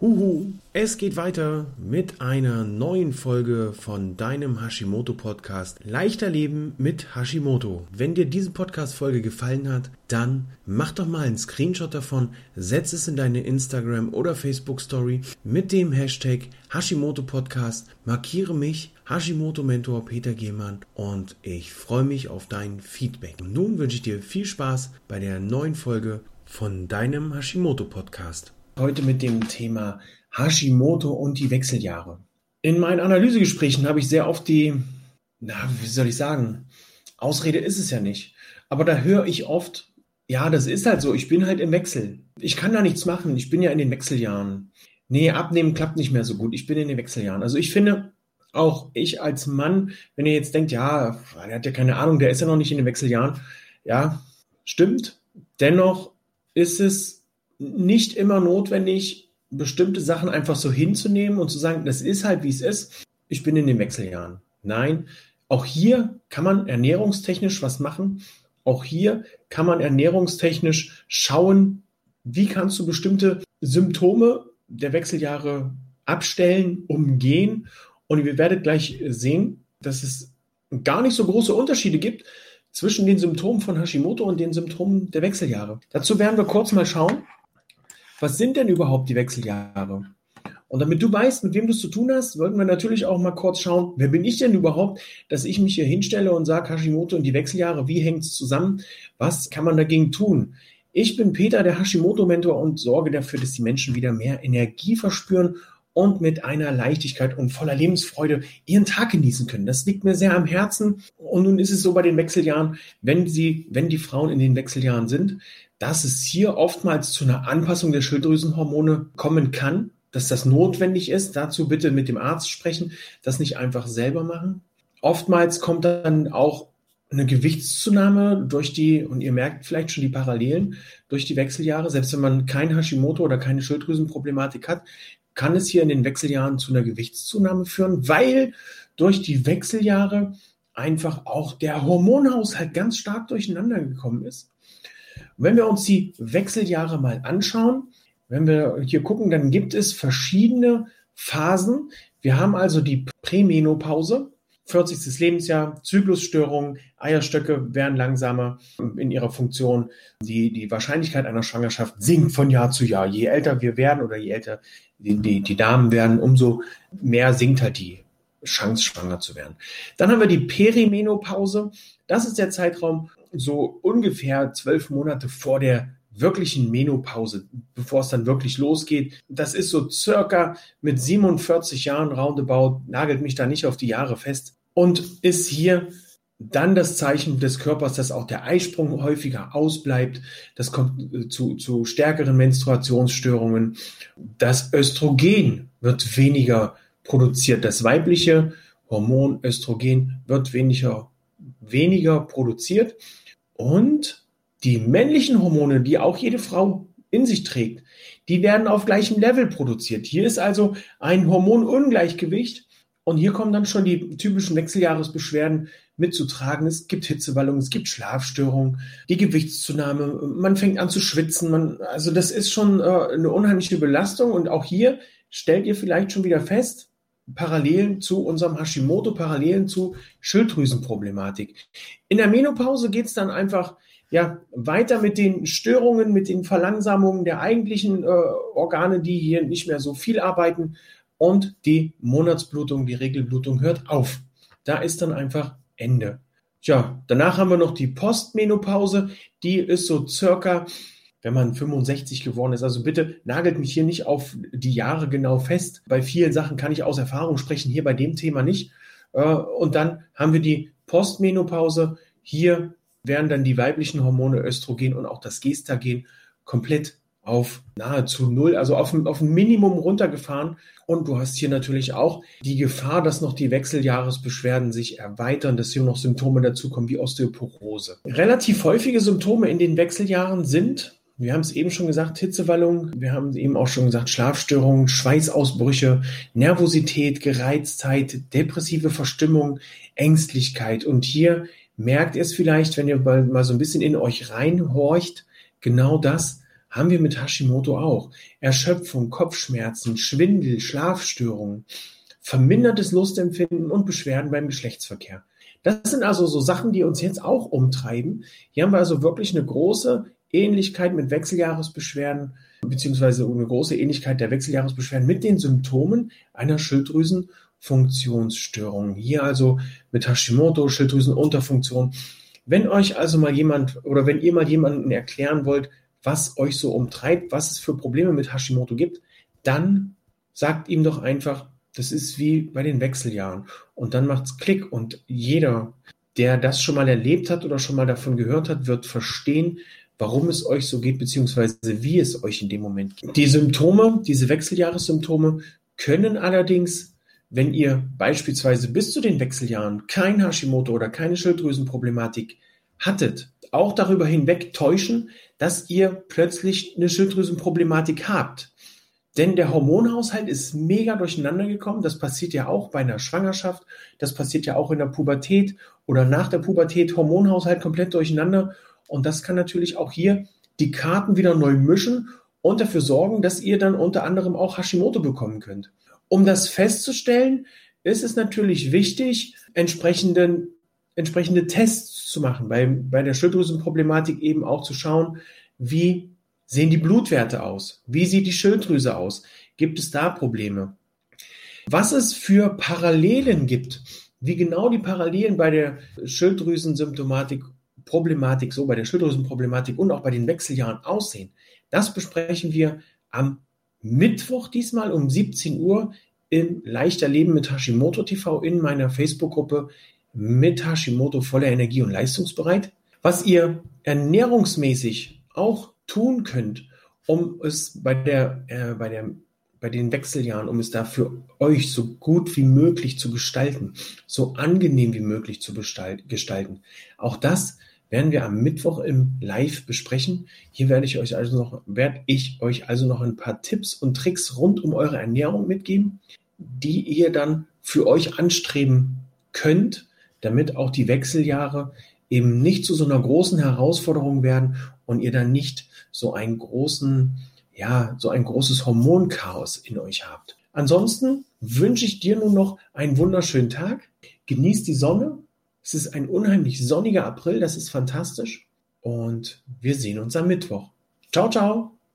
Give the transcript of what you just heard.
Huhu, es geht weiter mit einer neuen Folge von deinem Hashimoto Podcast Leichter Leben mit Hashimoto. Wenn dir diese Podcast Folge gefallen hat, dann mach doch mal einen Screenshot davon, setz es in deine Instagram oder Facebook Story mit dem Hashtag Hashimoto Podcast, markiere mich Hashimoto Mentor Peter Gehmann und ich freue mich auf dein Feedback. Nun wünsche ich dir viel Spaß bei der neuen Folge von deinem Hashimoto Podcast heute mit dem Thema Hashimoto und die Wechseljahre. In meinen Analysegesprächen habe ich sehr oft die, na, wie soll ich sagen, Ausrede ist es ja nicht. Aber da höre ich oft, ja, das ist halt so, ich bin halt im Wechsel. Ich kann da nichts machen, ich bin ja in den Wechseljahren. Nee, abnehmen klappt nicht mehr so gut, ich bin in den Wechseljahren. Also ich finde, auch ich als Mann, wenn ihr jetzt denkt, ja, der hat ja keine Ahnung, der ist ja noch nicht in den Wechseljahren. Ja, stimmt. Dennoch ist es nicht immer notwendig, bestimmte Sachen einfach so hinzunehmen und zu sagen, das ist halt, wie es ist. Ich bin in den Wechseljahren. Nein, auch hier kann man ernährungstechnisch was machen. Auch hier kann man ernährungstechnisch schauen, wie kannst du bestimmte Symptome der Wechseljahre abstellen, umgehen. Und ihr werdet gleich sehen, dass es gar nicht so große Unterschiede gibt zwischen den Symptomen von Hashimoto und den Symptomen der Wechseljahre. Dazu werden wir kurz mal schauen, was sind denn überhaupt die Wechseljahre? Und damit du weißt, mit wem du es zu tun hast, wollten wir natürlich auch mal kurz schauen, wer bin ich denn überhaupt, dass ich mich hier hinstelle und sage, Hashimoto und die Wechseljahre, wie hängt es zusammen? Was kann man dagegen tun? Ich bin Peter, der Hashimoto-Mentor und sorge dafür, dass die Menschen wieder mehr Energie verspüren und mit einer Leichtigkeit und voller Lebensfreude ihren Tag genießen können. Das liegt mir sehr am Herzen. Und nun ist es so bei den Wechseljahren, wenn sie, wenn die Frauen in den Wechseljahren sind, dass es hier oftmals zu einer Anpassung der Schilddrüsenhormone kommen kann, dass das notwendig ist. Dazu bitte mit dem Arzt sprechen, das nicht einfach selber machen. Oftmals kommt dann auch eine Gewichtszunahme durch die, und ihr merkt vielleicht schon die Parallelen, durch die Wechseljahre. Selbst wenn man kein Hashimoto oder keine Schilddrüsenproblematik hat, kann es hier in den Wechseljahren zu einer Gewichtszunahme führen, weil durch die Wechseljahre einfach auch der Hormonhaushalt ganz stark durcheinander gekommen ist. Wenn wir uns die Wechseljahre mal anschauen, wenn wir hier gucken, dann gibt es verschiedene Phasen. Wir haben also die Prämenopause, 40. Lebensjahr, Zyklusstörungen, Eierstöcke werden langsamer in ihrer Funktion. Die, die Wahrscheinlichkeit einer Schwangerschaft sinkt von Jahr zu Jahr. Je älter wir werden oder je älter die, die, die Damen werden, umso mehr sinkt halt die Chance, schwanger zu werden. Dann haben wir die Perimenopause. Das ist der Zeitraum, so ungefähr zwölf Monate vor der wirklichen Menopause, bevor es dann wirklich losgeht. Das ist so circa mit 47 Jahren roundabout, nagelt mich da nicht auf die Jahre fest und ist hier dann das Zeichen des Körpers, dass auch der Eisprung häufiger ausbleibt. Das kommt äh, zu, zu stärkeren Menstruationsstörungen. Das Östrogen wird weniger produziert. Das weibliche Hormon Östrogen wird weniger, weniger produziert. Und die männlichen Hormone, die auch jede Frau in sich trägt, die werden auf gleichem Level produziert. Hier ist also ein Hormonungleichgewicht und hier kommen dann schon die typischen Wechseljahresbeschwerden mitzutragen. Es gibt Hitzewallungen, es gibt Schlafstörungen, die Gewichtszunahme, man fängt an zu schwitzen. Man, also das ist schon äh, eine unheimliche Belastung und auch hier stellt ihr vielleicht schon wieder fest, Parallelen zu unserem Hashimoto, Parallelen zu Schilddrüsenproblematik. In der Menopause geht es dann einfach ja, weiter mit den Störungen, mit den Verlangsamungen der eigentlichen äh, Organe, die hier nicht mehr so viel arbeiten. Und die Monatsblutung, die Regelblutung hört auf. Da ist dann einfach Ende. Tja, danach haben wir noch die Postmenopause. Die ist so circa wenn man 65 geworden ist. Also bitte nagelt mich hier nicht auf die Jahre genau fest. Bei vielen Sachen kann ich aus Erfahrung sprechen, hier bei dem Thema nicht. Äh, und dann haben wir die Postmenopause. Hier werden dann die weiblichen Hormone Östrogen und auch das Gestagen komplett auf nahezu null, also auf, auf ein Minimum runtergefahren. Und du hast hier natürlich auch die Gefahr, dass noch die Wechseljahresbeschwerden sich erweitern, dass hier noch Symptome dazukommen wie Osteoporose. Relativ häufige Symptome in den Wechseljahren sind wir haben es eben schon gesagt, Hitzewallung. Wir haben eben auch schon gesagt, Schlafstörungen, Schweißausbrüche, Nervosität, Gereiztheit, depressive Verstimmung, Ängstlichkeit. Und hier merkt ihr es vielleicht, wenn ihr mal, mal so ein bisschen in euch reinhorcht, genau das, haben wir mit Hashimoto auch. Erschöpfung, Kopfschmerzen, Schwindel, Schlafstörungen, vermindertes Lustempfinden und Beschwerden beim Geschlechtsverkehr. Das sind also so Sachen, die uns jetzt auch umtreiben. Hier haben wir also wirklich eine große Ähnlichkeit mit Wechseljahresbeschwerden, beziehungsweise eine große Ähnlichkeit der Wechseljahresbeschwerden mit den Symptomen einer Schilddrüsenfunktionsstörung. Hier also mit Hashimoto, Schilddrüsenunterfunktion. Wenn euch also mal jemand oder wenn ihr mal jemanden erklären wollt, was euch so umtreibt, was es für Probleme mit Hashimoto gibt, dann sagt ihm doch einfach, das ist wie bei den Wechseljahren. Und dann macht's Klick und jeder, der das schon mal erlebt hat oder schon mal davon gehört hat, wird verstehen, warum es euch so geht, beziehungsweise wie es euch in dem Moment geht. Die Symptome, diese Wechseljahressymptome können allerdings, wenn ihr beispielsweise bis zu den Wechseljahren kein Hashimoto oder keine Schilddrüsenproblematik hattet, auch darüber hinweg täuschen, dass ihr plötzlich eine Schilddrüsenproblematik habt. Denn der Hormonhaushalt ist mega durcheinander gekommen. Das passiert ja auch bei einer Schwangerschaft. Das passiert ja auch in der Pubertät oder nach der Pubertät. Hormonhaushalt komplett durcheinander. Und das kann natürlich auch hier die Karten wieder neu mischen und dafür sorgen, dass ihr dann unter anderem auch Hashimoto bekommen könnt. Um das festzustellen, ist es natürlich wichtig, entsprechende, entsprechende Tests zu machen. Bei, bei der Schilddrüsenproblematik eben auch zu schauen, wie sehen die Blutwerte aus? Wie sieht die Schilddrüse aus? Gibt es da Probleme? Was es für Parallelen gibt, wie genau die Parallelen bei der Schilddrüsensymptomatik, Problematik, so bei der Schilddrüsenproblematik und auch bei den Wechseljahren aussehen, das besprechen wir am Mittwoch diesmal um 17 Uhr im Leichter Leben mit Hashimoto TV in meiner Facebook-Gruppe mit Hashimoto voller Energie und leistungsbereit. Was ihr ernährungsmäßig auch tun könnt, um es bei der, äh, bei der, bei den Wechseljahren, um es da für euch so gut wie möglich zu gestalten, so angenehm wie möglich zu gestalten. Auch das werden wir am Mittwoch im Live besprechen. Hier werde ich euch also noch, werde ich euch also noch ein paar Tipps und Tricks rund um eure Ernährung mitgeben, die ihr dann für euch anstreben könnt, damit auch die Wechseljahre eben nicht zu so einer großen Herausforderung werden und ihr dann nicht so einen großen, ja, so ein großes Hormonchaos in euch habt. Ansonsten wünsche ich dir nun noch einen wunderschönen Tag. Genieß die Sonne. Es ist ein unheimlich sonniger April. Das ist fantastisch. Und wir sehen uns am Mittwoch. Ciao, ciao.